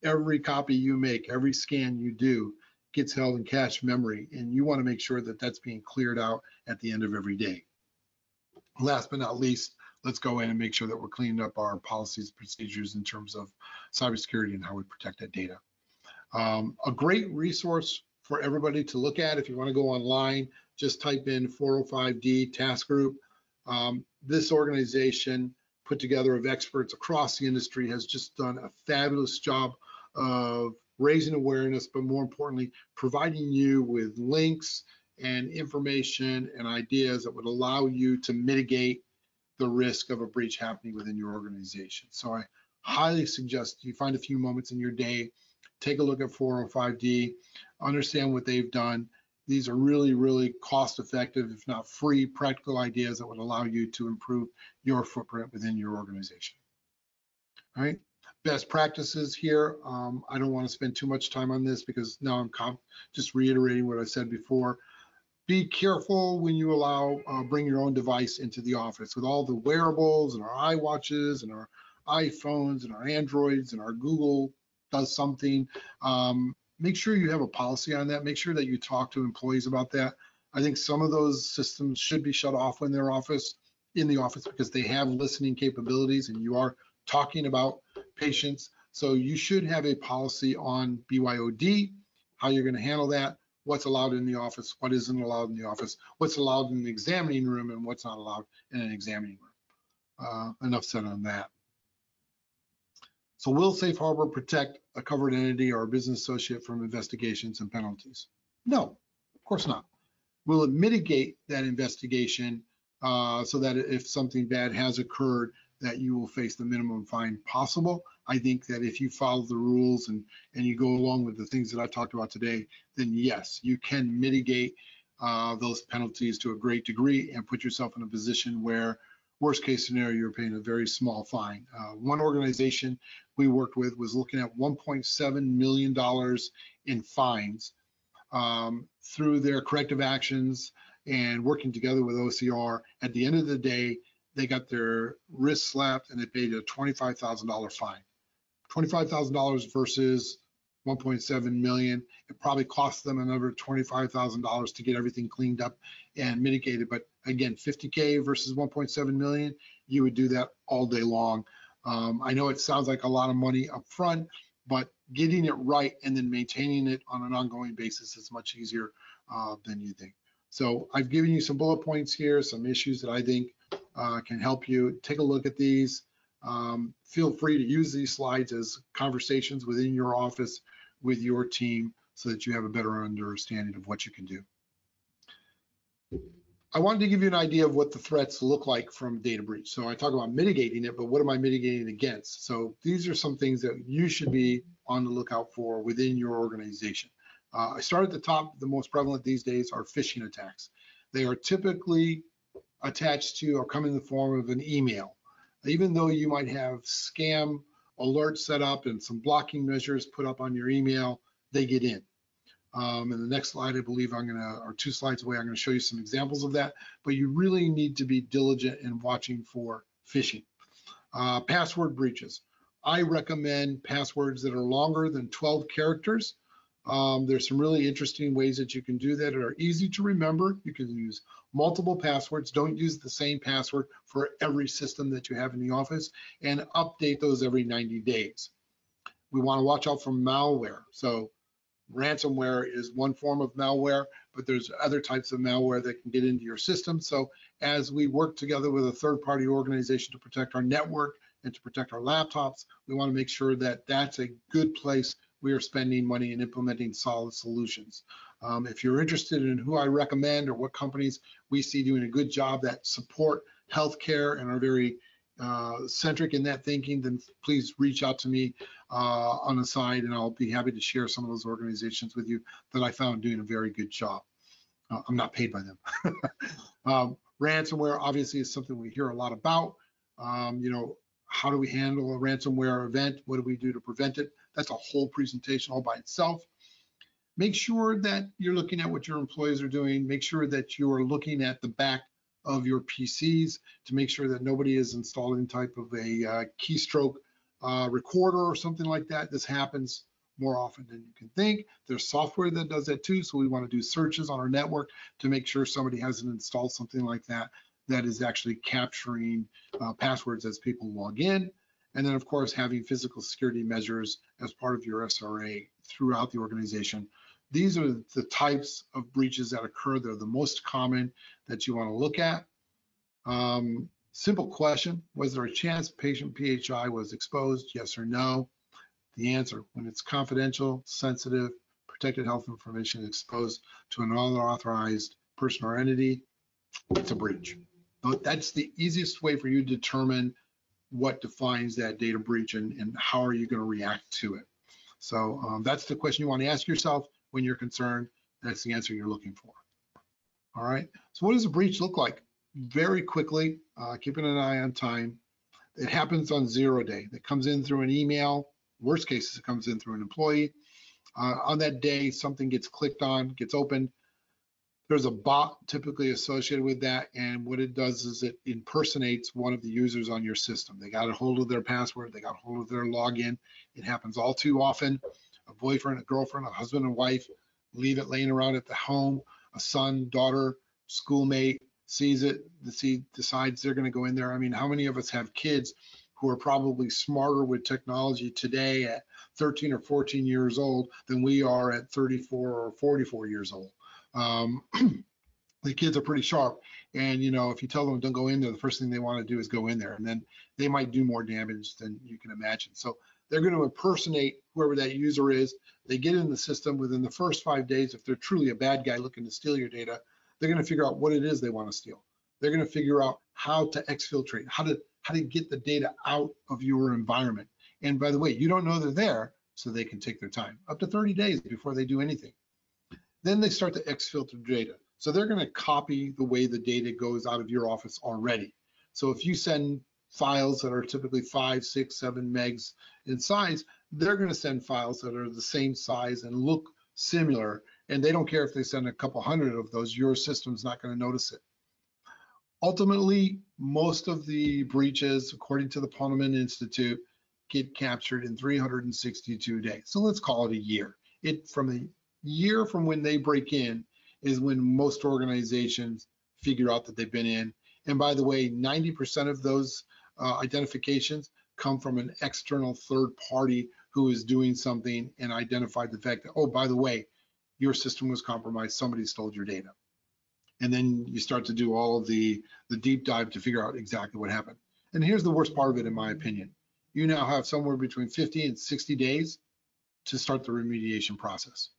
Every copy you make, every scan you do gets held in cache memory, and you want to make sure that that's being cleared out at the end of every day. Last but not least, let's go in and make sure that we're cleaning up our policies and procedures in terms of cybersecurity and how we protect that data. Um, a great resource for everybody to look at if you want to go online, just type in 405D task group. Um, this organization put together of experts across the industry has just done a fabulous job of raising awareness, but more importantly, providing you with links and information and ideas that would allow you to mitigate the risk of a breach happening within your organization. So I highly suggest you find a few moments in your day, take a look at 405D, understand what they've done. These are really, really cost effective, if not free, practical ideas that would allow you to improve your footprint within your organization. All right, best practices here. Um, I don't want to spend too much time on this because now I'm just reiterating what I said before. Be careful when you allow uh, bring your own device into the office with all the wearables and our iWatches and our iPhones and our Androids and our Google does something. Um, make sure you have a policy on that. Make sure that you talk to employees about that. I think some of those systems should be shut off when they're office in the office because they have listening capabilities and you are talking about patients. So you should have a policy on BYOD, how you're going to handle that, what's allowed in the office, what isn't allowed in the office, what's allowed in the examining room, and what's not allowed in an examining room. Uh, enough said on that. So will Safe Harbor protect a covered entity or a business associate from investigations and penalties? No, of course not. Will it mitigate that investigation uh, so that if something bad has occurred, that you will face the minimum fine possible? I think that if you follow the rules and, and you go along with the things that I talked about today, then yes, you can mitigate uh, those penalties to a great degree and put yourself in a position where worst case scenario, you're paying a very small fine. Uh, one organization we worked with was looking at $1.7 million in fines um, through their corrective actions and working together with OCR. At the end of the day, they got their wrist slapped and they paid a $25,000 fine. $25,000 versus 1.7 million. It probably cost them another $25,000 to get everything cleaned up and mitigated. But again, 50K versus 1.7 million, you would do that all day long. Um, I know it sounds like a lot of money up front, but getting it right and then maintaining it on an ongoing basis is much easier uh, than you think. So I've given you some bullet points here, some issues that I think uh, can help you. Take a look at these. Um, feel free to use these slides as conversations within your office with your team so that you have a better understanding of what you can do. I wanted to give you an idea of what the threats look like from data breach. So I talk about mitigating it, but what am I mitigating against? So these are some things that you should be on the lookout for within your organization. Uh, I start at the top. The most prevalent these days are phishing attacks. They are typically attached to or come in the form of an email. Even though you might have scam alerts set up and some blocking measures put up on your email, they get in. Um, and the next slide, I believe I'm gonna, or two slides away, I'm gonna show you some examples of that, but you really need to be diligent in watching for phishing. Uh, password breaches. I recommend passwords that are longer than 12 characters. Um, there's some really interesting ways that you can do that that are easy to remember. You can use multiple passwords. Don't use the same password for every system that you have in the office and update those every 90 days. We want to watch out for malware. So ransomware is one form of malware, but there's other types of malware that can get into your system. So as we work together with a third party organization to protect our network and to protect our laptops, we want to make sure that that's a good place we are spending money and implementing solid solutions. Um, if you're interested in who I recommend or what companies we see doing a good job that support healthcare and are very uh, centric in that thinking, then please reach out to me uh, on the side and I'll be happy to share some of those organizations with you that I found doing a very good job. Uh, I'm not paid by them. um, Ransomware obviously is something we hear a lot about. Um, you know, how do we handle a ransomware event? What do we do to prevent it? That's a whole presentation all by itself. Make sure that you're looking at what your employees are doing. Make sure that you are looking at the back of your PCs to make sure that nobody is installing type of a uh, keystroke uh, recorder or something like that. This happens more often than you can think. There's software that does that too. So we want to do searches on our network to make sure somebody hasn't installed something like that that is actually capturing uh, passwords as people log in. And then of course, having physical security measures as part of your SRA throughout the organization. These are the types of breaches that occur. They're the most common that you want to look at. Um, simple question, was there a chance patient PHI was exposed? Yes or no? The answer, when it's confidential, sensitive, protected health information exposed to an unauthorized person or entity, it's a breach. That's the easiest way for you to determine what defines that data breach and, and how are you going to react to it. So um, that's the question you want to ask yourself when you're concerned. That's the answer you're looking for. All right. So what does a breach look like? Very quickly, uh, keeping an eye on time. It happens on zero day. It comes in through an email. Worst cases, it comes in through an employee. Uh, on that day, something gets clicked on, gets opened. There's a bot typically associated with that, and what it does is it impersonates one of the users on your system. They got a hold of their password, they got a hold of their login. It happens all too often. A boyfriend, a girlfriend, a husband and wife leave it laying around at the home. A son, daughter, schoolmate sees it, decides they're going to go in there. I mean, how many of us have kids who are probably smarter with technology today at 13 or 14 years old than we are at 34 or 44 years old? Um, the kids are pretty sharp. And, you know, if you tell them don't go in there, the first thing they want to do is go in there. And then they might do more damage than you can imagine. So they're going to impersonate whoever that user is. They get in the system within the first five days. If they're truly a bad guy looking to steal your data, they're going to figure out what it is they want to steal. They're going to figure out how to exfiltrate, how to how to get the data out of your environment. And by the way, you don't know they're there, so they can take their time, up to 30 days before they do anything. Then they start to exfilter data. So they're going to copy the way the data goes out of your office already. So if you send files that are typically five, six, seven megs in size, they're going to send files that are the same size and look similar. And they don't care if they send a couple hundred of those, your system's not going to notice it. Ultimately, most of the breaches, according to the Ponemon Institute, get captured in 362 days. So let's call it a year. It from a year from when they break in is when most organizations figure out that they've been in. And by the way, 90% of those uh, identifications come from an external third party who is doing something and identified the fact that, oh, by the way, your system was compromised, somebody stole your data. And then you start to do all of the, the deep dive to figure out exactly what happened. And here's the worst part of it, in my opinion. You now have somewhere between 50 and 60 days to start the remediation process.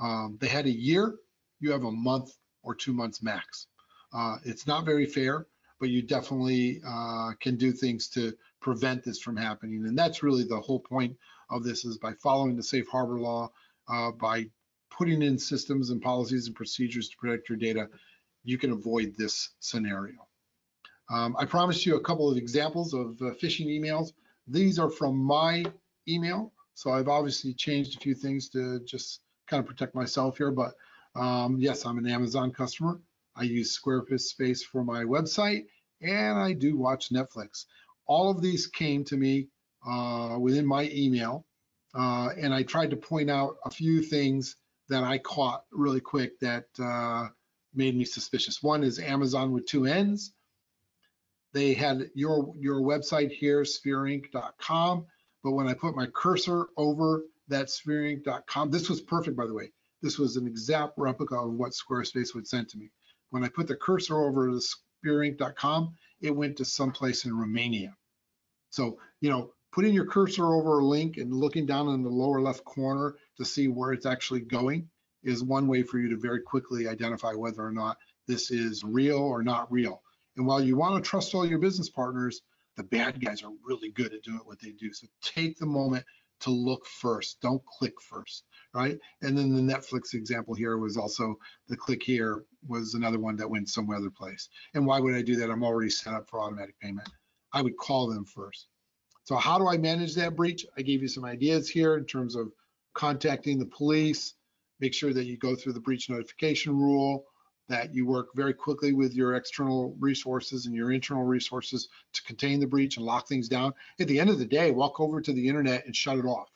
Um, they had a year, you have a month or two months max. Uh, it's not very fair, but you definitely uh, can do things to prevent this from happening. And that's really the whole point of this is by following the safe harbor law, uh, by putting in systems and policies and procedures to protect your data, you can avoid this scenario. Um, I promised you a couple of examples of uh, phishing emails. These are from my email. So I've obviously changed a few things to just kind of protect myself here, but um, yes, I'm an Amazon customer. I use Squarespace for my website and I do watch Netflix. All of these came to me uh, within my email. Uh, and I tried to point out a few things that I caught really quick that uh, made me suspicious. One is Amazon with two N's. They had your your website here, spherinc.com, but when I put my cursor over that spherinc.com, this was perfect, by the way. This was an exact replica of what Squarespace would send to me. When I put the cursor over to spherinc.com, it went to someplace in Romania. So, you know, putting your cursor over a link and looking down in the lower left corner to see where it's actually going is one way for you to very quickly identify whether or not this is real or not real. And while you want to trust all your business partners, the bad guys are really good at doing what they do. So take the moment to look first. Don't click first, right? And then the Netflix example here was also the click here was another one that went some other place. And why would I do that? I'm already set up for automatic payment. I would call them first. So how do I manage that breach? I gave you some ideas here in terms of contacting the police, make sure that you go through the breach notification rule, that you work very quickly with your external resources and your internal resources to contain the breach and lock things down. At the end of the day, walk over to the internet and shut it off.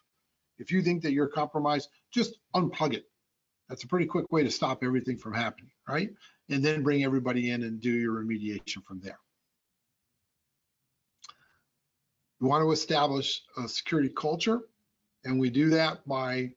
If you think that you're compromised, just unplug it. That's a pretty quick way to stop everything from happening, right? And then bring everybody in and do your remediation from there. We want to establish a security culture, and we do that by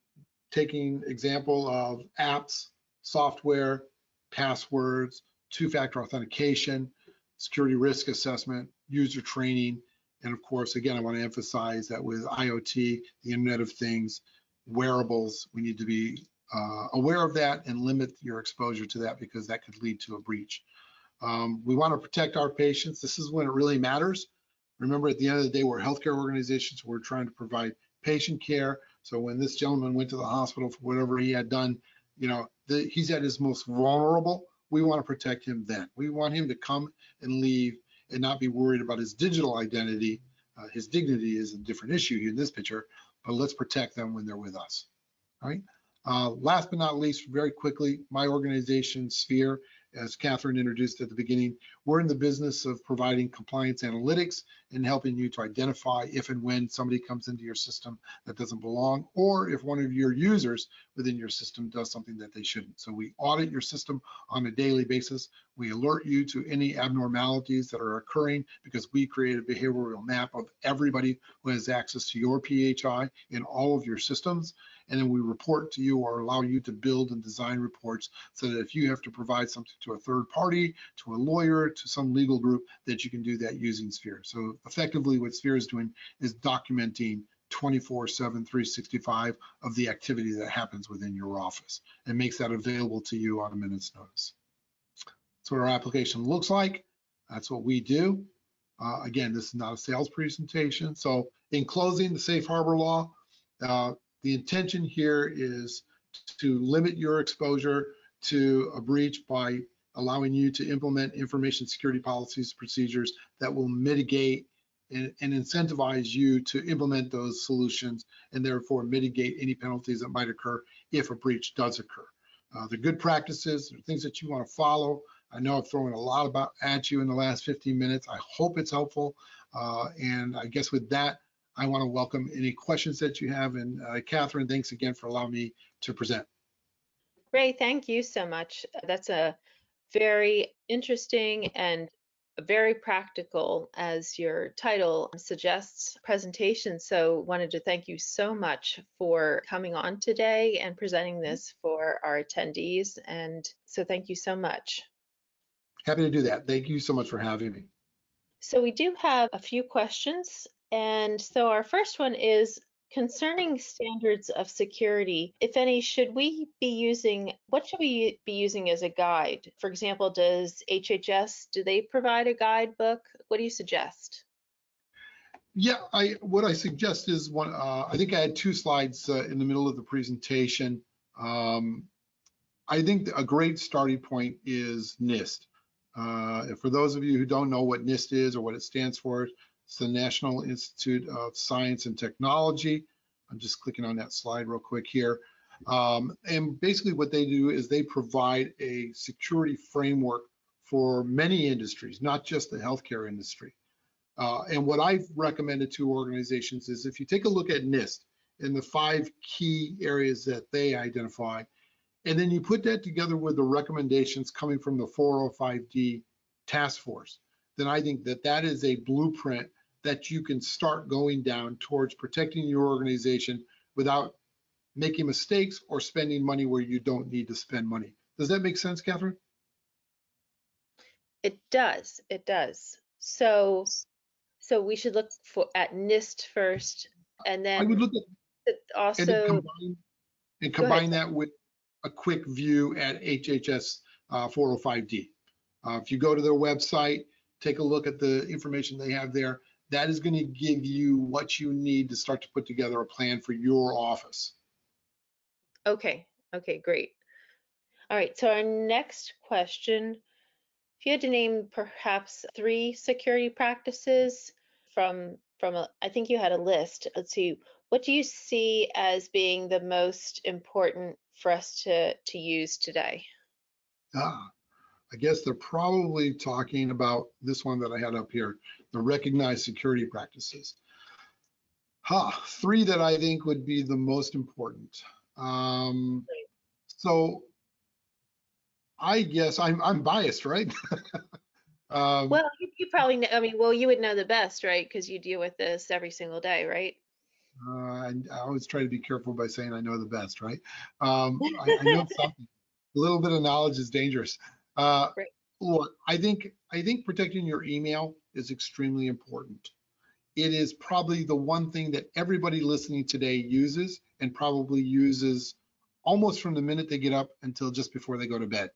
taking example of apps, software, passwords, two-factor authentication, security risk assessment, user training, and of course, again, I want to emphasize that with IoT, the Internet of Things, wearables, we need to be uh, aware of that and limit your exposure to that because that could lead to a breach. Um, we want to protect our patients. This is when it really matters. Remember, at the end of the day, we're healthcare organizations. We're trying to provide patient care. So when this gentleman went to the hospital for whatever he had done, you know, the, he's at his most vulnerable. We want to protect him then. We want him to come and leave and not be worried about his digital identity. Uh, his dignity is a different issue here in this picture, but let's protect them when they're with us. All right. Uh, last but not least, very quickly, my organization, SPHER, as Catherine introduced at the beginning, we're in the business of providing compliance analytics and helping you to identify if and when somebody comes into your system that doesn't belong, or if one of your users within your system does something that they shouldn't. So we audit your system on a daily basis. We alert you to any abnormalities that are occurring because we create a behavioral map of everybody who has access to your PHI in all of your systems and then we report to you or allow you to build and design reports so that if you have to provide something to a third party, to a lawyer, to some legal group, that you can do that using SPHER. So effectively what SPHER is doing is documenting 24 7 365 of the activity that happens within your office and makes that available to you on a minute's notice. That's what our application looks like. That's what we do. Uh, again, this is not a sales presentation. So in closing, the safe harbor law, uh, the intention here is to limit your exposure to a breach by allowing you to implement information security policies, procedures that will mitigate and, and, incentivize you to implement those solutions and therefore mitigate any penalties that might occur if a breach does occur. Uh, the good practices, the things that you want to follow. I know I've thrown a lot about at you in the last 15 minutes. I hope it's helpful. Uh, and I guess with that, I want to welcome any questions that you have. And uh, Catherine, thanks again for allowing me to present. Ray, thank you so much. That's a very interesting and very practical, as your title suggests, presentation. So wanted to thank you so much for coming on today and presenting mm-hmm. this for our attendees. And so thank you so much. Happy to do that. Thank you so much for having me. So we do have a few questions and so our first one is concerning standards of security, if any, should we be using, what should we be using as a guide? For example, does HHS, do they provide a guidebook? What do you suggest? Yeah, I what I suggest is one. Uh, I think I had two slides uh, in the middle of the presentation. Um, I think a great starting point is NIST. Uh, for those of you who don't know what NIST is or what it stands for, it's the National Institute of Science and Technology. I'm just clicking on that slide real quick here. Um, and basically what they do is they provide a security framework for many industries, not just the healthcare industry. Uh, and what I've recommended to organizations is if you take a look at NIST and the five key areas that they identify, and then you put that together with the recommendations coming from the 405D task force, then I think that that is a blueprint that you can start going down towards protecting your organization without making mistakes or spending money where you don't need to spend money. Does that make sense, Catherine? It does. It does. So, so we should look for at NIST first, and then I would look at also and combine, and combine that with a quick view at HHS uh, 405D. Uh, if you go to their website, take a look at the information they have there that is going to give you what you need to start to put together a plan for your office. Okay, okay, great. All right, so our next question, if you had to name perhaps three security practices from from a, I think you had a list. Let's see, what do you see as being the most important for us to to use today? Ah, I guess they're probably talking about this one that I had up here, the recognized security practices. Ha, three that I think would be the most important. Um, so I guess I'm I'm biased, right? um, Well, you, you probably know, I mean, well, you would know the best, right? Because you deal with this every single day, right? uh, I, I always try to be careful by saying I know the best, right? Um, I, I know something. A little bit of knowledge is dangerous. Uh. Look, I think I think protecting your email is extremely important. It is probably the one thing that everybody listening today uses and probably uses almost from the minute they get up until just before they go to bed.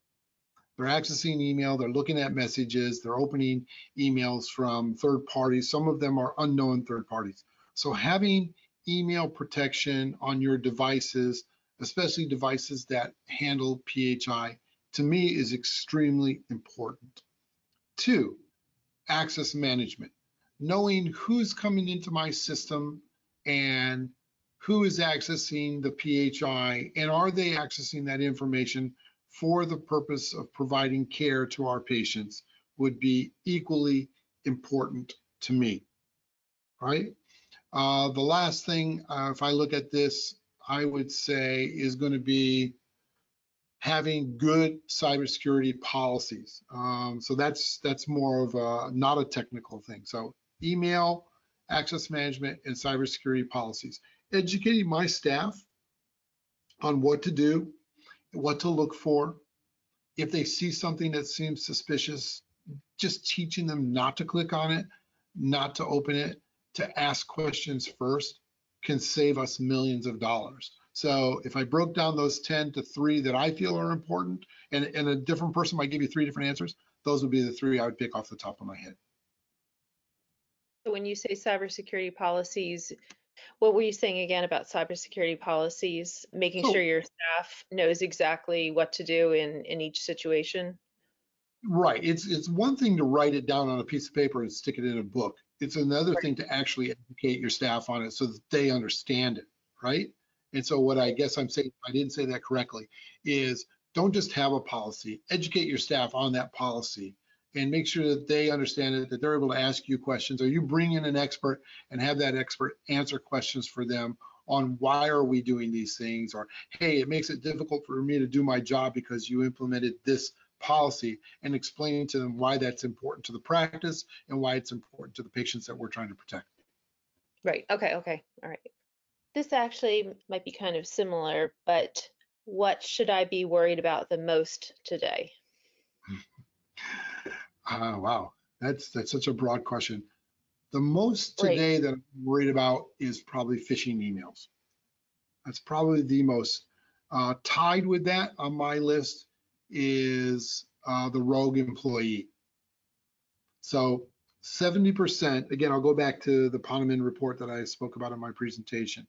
They're accessing email, they're looking at messages, they're opening emails from third parties. Some of them are unknown third parties. So having email protection on your devices, especially devices that handle PHI, to me is extremely important. Two, access management. Knowing who's coming into my system and who is accessing the PHI and are they accessing that information for the purpose of providing care to our patients would be equally important to me, right? Uh, the last thing, uh, if I look at this, I would say is going to be having good cybersecurity policies. Um, so that's that's more of a not a technical thing. So email, access management, and cybersecurity policies. Educating my staff on what to do, what to look for. If they see something that seems suspicious, just teaching them not to click on it, not to open it, to ask questions first can save us millions of dollars. So if I broke down those 10 to three that I feel are important, and, and a different person might give you three different answers, those would be the three I would pick off the top of my head. So when you say cybersecurity policies, what were you saying again about cybersecurity policies? Making So- sure your staff knows exactly what to do in, in each situation? Right. It's it's one thing to write it down on a piece of paper and stick it in a book. It's another Right. thing to actually educate your staff on it so that they understand it, right? And so what I guess I'm saying, if I didn't say that correctly, is don't just have a policy, educate your staff on that policy and make sure that they understand it, that they're able to ask you questions, or you bring in an expert and have that expert answer questions for them on why are we doing these things, or hey, it makes it difficult for me to do my job because you implemented this policy and explaining to them why that's important to the practice and why it's important to the patients that we're trying to protect. Right, okay, okay, all right. This actually might be kind of similar, but what should I be worried about the most today? Uh, wow, that's that's such a broad question. The most Right. today that I'm worried about is probably phishing emails. That's probably the most. Uh, tied with that on my list is uh, the rogue employee. So 70%, again, I'll go back to the Ponemon report that I spoke about in my presentation.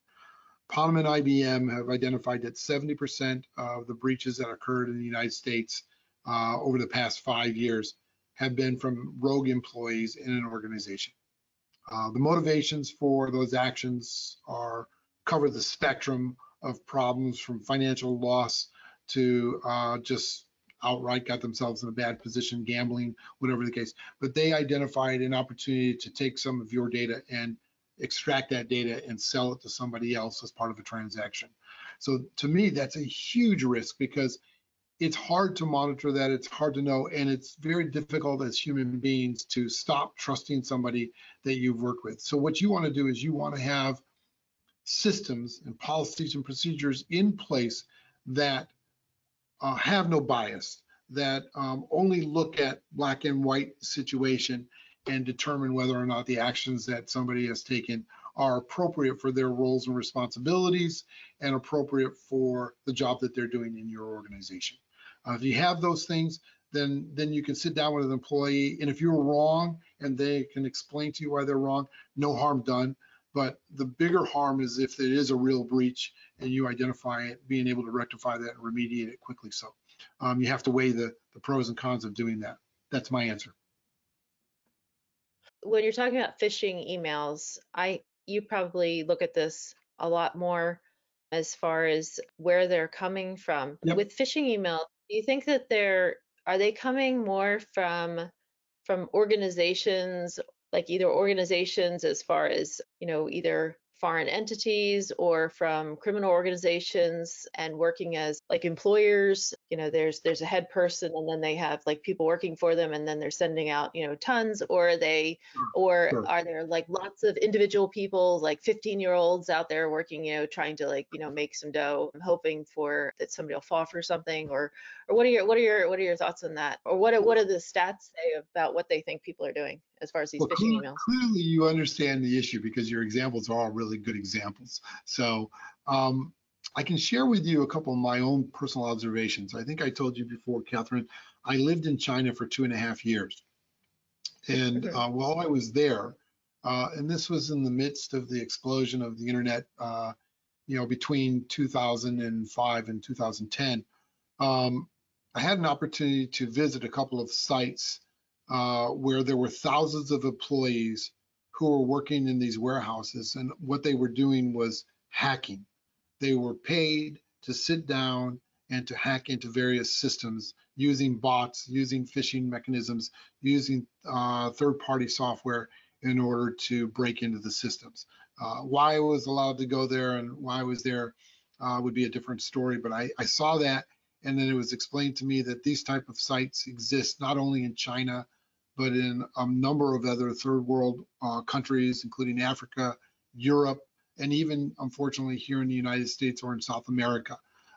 Ponemon IBM have identified that 70% of the breaches that occurred in the United States uh, over the past five years have been from rogue employees in an organization. Uh, the motivations for those actions are cover the spectrum of problems from financial loss to uh, just outright got themselves in a bad position, gambling, whatever the case. But they identified an opportunity to take some of your data and extract that data and sell it to somebody else as part of a transaction. So to me, that's a huge risk because it's hard to monitor that. It's hard to know. And it's very difficult as human beings to stop trusting somebody that you've worked with. So what you want to do is you want to have systems and policies and procedures in place that uh, have no bias, that um, only look at black and white situation and determine whether or not the actions that somebody has taken are appropriate for their roles and responsibilities and appropriate for the job that they're doing in your organization. Uh, if you have those things, then then you can sit down with an employee, and if you're wrong and they can explain to you why they're wrong, no harm done. But the bigger harm is if there is a real breach and you identify it, being able to rectify that and remediate it quickly. So um, you have to weigh the, the pros and cons of doing that. That's my answer. When you're talking about phishing emails, I you probably look at this a lot more as far as where they're coming from. Yep. With phishing emails, do you think that they're are they coming more from from organizations like either organizations as far as, you know, either foreign entities or from criminal organizations and working as like employers you know there's there's a head person and then they have like people working for them and then they're sending out you know tons or are they or Sure. are there like lots of individual people like 15 year olds out there working you know trying to like you know make some dough hoping for that somebody will fall for something or or what are your what are your what are your thoughts on that or what are, what do the stats say about what they think people are doing as far as these Well, phishing emails Clearly, you understand the issue because your examples are all really good examples. So um, I can share with you a couple of my own personal observations. I think I told you before, Catherine, I lived in China for two and a half years. And uh, while I was there, uh, and this was in the midst of the explosion of the internet, uh, you know, between 2005 and 2010, um, I had an opportunity to visit a couple of sites uh, where there were thousands of employees who were working in these warehouses, and what they were doing was hacking. They were paid to sit down and to hack into various systems using bots, using phishing mechanisms, using uh, third-party software in order to break into the systems. Uh, why I was allowed to go there and why I was there uh, would be a different story, but I, I saw that and then it was explained to me that these type of sites exist not only in China, but in a number of other third world uh, countries, including Africa, Europe, and even unfortunately here in the United States or in South America.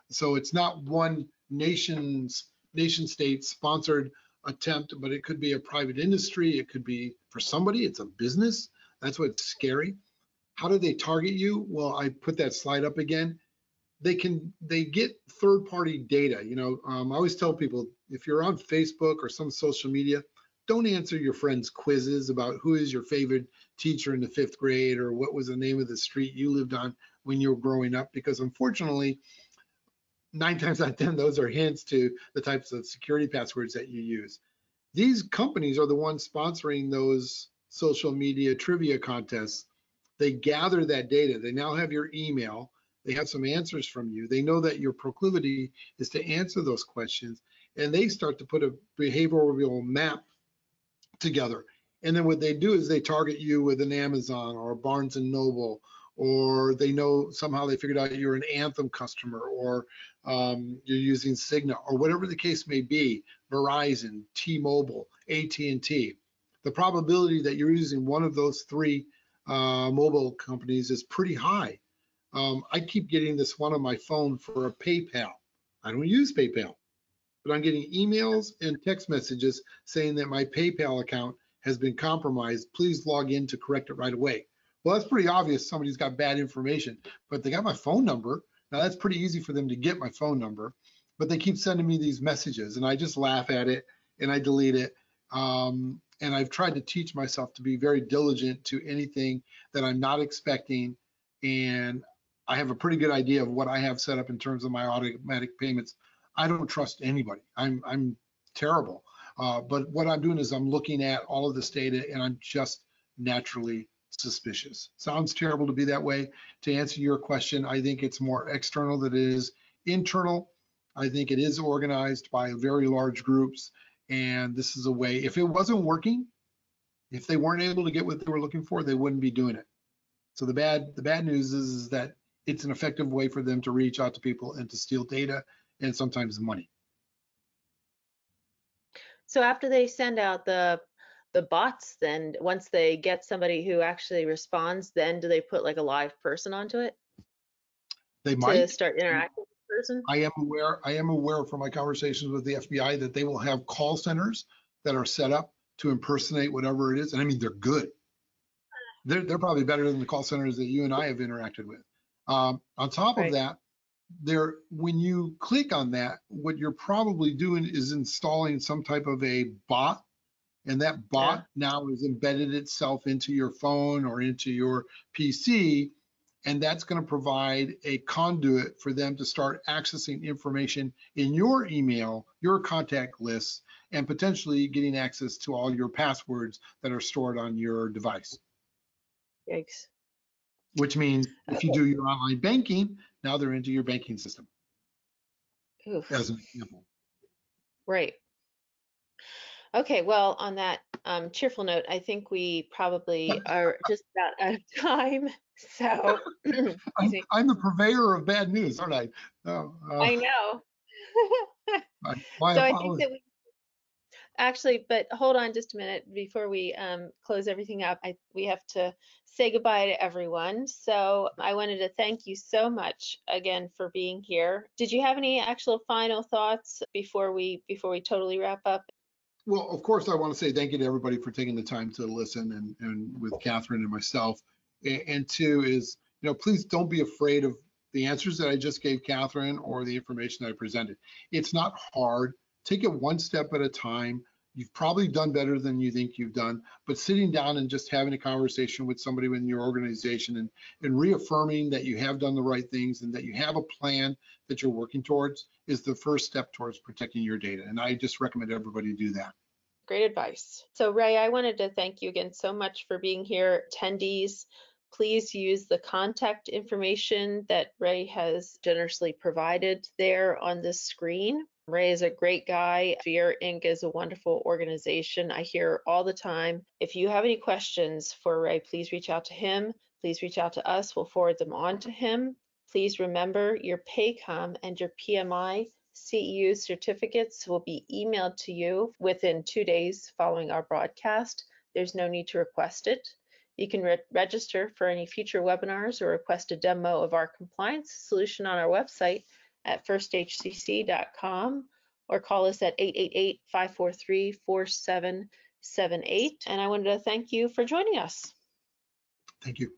So it's not one nation's nation state sponsored attempt, but it could be a private industry. It could be for somebody, it's a business. That's what's scary. How do they target you? Well, I put that slide up again they can they get third party data you know um, i always tell people if you're on facebook or some social media don't answer your friends quizzes about who is your favorite teacher in the fifth grade or what was the name of the street you lived on when you were growing up because unfortunately nine times out of ten those are hints to the types of security passwords that you use. These companies are the ones sponsoring those social media trivia contests. They gather that data. They now have your email. They have some answers from you. They know that your proclivity is to answer those questions, and they start to put a behavioral map together. And then what they do is they target you with an Amazon or a Barnes and Noble, or they know somehow they figured out you're an Anthem customer, or um, you're using Cigna, or whatever the case may be. Verizon, T-Mobile, AT&T. The probability that you're using one of those three uh, mobile companies is pretty high um, I keep getting this one on my phone for a PayPal. I don't use PayPal, but I'm getting emails and text messages saying that my PayPal account has been compromised. Please log in to correct it right away. Well, that's pretty obvious. Somebody's got bad information, but they got my phone number. Now that's pretty easy for them to get my phone number, but they keep sending me these messages and I just laugh at it and I delete it. Um, and I've tried to teach myself to be very diligent to anything that I'm not expecting. And I have a pretty good idea of what I have set up in terms of my automatic payments. I don't trust anybody. I'm I'm terrible. Uh, but what I'm doing is I'm looking at all of this data and I'm just naturally suspicious. Sounds terrible to be that way. To answer your question, I think it's more external than it is internal. I think it is organized by very large groups. And this is a way, if it wasn't working, if they weren't able to get what they were looking for, they wouldn't be doing it. So the bad the bad news is, is that it's an effective way for them to reach out to people and to steal data and sometimes money. So after they send out the the bots, then once they get somebody who actually responds, then do they put like a live person onto it They to might. start interacting with the person? I am aware. I am aware from my conversations with the FBI that they will have call centers that are set up to impersonate whatever it is. And I mean, they're good. They're they're probably better than the call centers that you and I have interacted with. Um, on top Right. of that, there when you click on that, what you're probably doing is installing some type of a bot, and that bot now has embedded itself into your phone or into your PC, And that's going to provide a conduit for them to start accessing information in your email, your contact lists, and potentially getting access to all your passwords that are stored on your device. Yikes. Which means if you do your online banking, now they're into your banking system, Oof. as an example. Right. Okay, well, on that um, cheerful note, I think we probably are just about out of time. So, I'm. I'm the purveyor of bad news, aren't I? Oh, uh, I know. So I think that we, actually, but hold on just a minute before we um, close everything up. I, we have to say goodbye to everyone. So I wanted to thank you so much again for being here. Did you have any actual final thoughts before we, before we totally wrap up? Well, of course, I want to say thank you to everybody for taking the time to listen and, and with Catherine and myself. A- And two is, you know, please don't be afraid of the answers that I just gave Catherine or the information that I presented. It's not hard. Take it one step at a time. You've probably done better than you think you've done, but sitting down and just having a conversation with somebody within your organization and, and reaffirming that you have done the right things and that you have a plan that you're working towards is the first step towards protecting your data. And I just recommend everybody do that. Great advice. So Ray, I wanted to thank you again so much for being here. Attendees, please use the contact information that Ray has generously provided there on this screen. Ray is a great guy. SPHER Inc. is a wonderful organization. I hear all the time. If you have any questions for Ray, please reach out to him. Please reach out to us. We'll forward them on to him. Please remember your PAYCOM and your PMI CEU certificates will be emailed to you within two days following our broadcast. There's no need to request it. You can re- register for any future webinars or request a demo of our compliance solution on our website at firsthcc.com or call us at 888-543-4778. And I wanted to thank you for joining us. Thank you.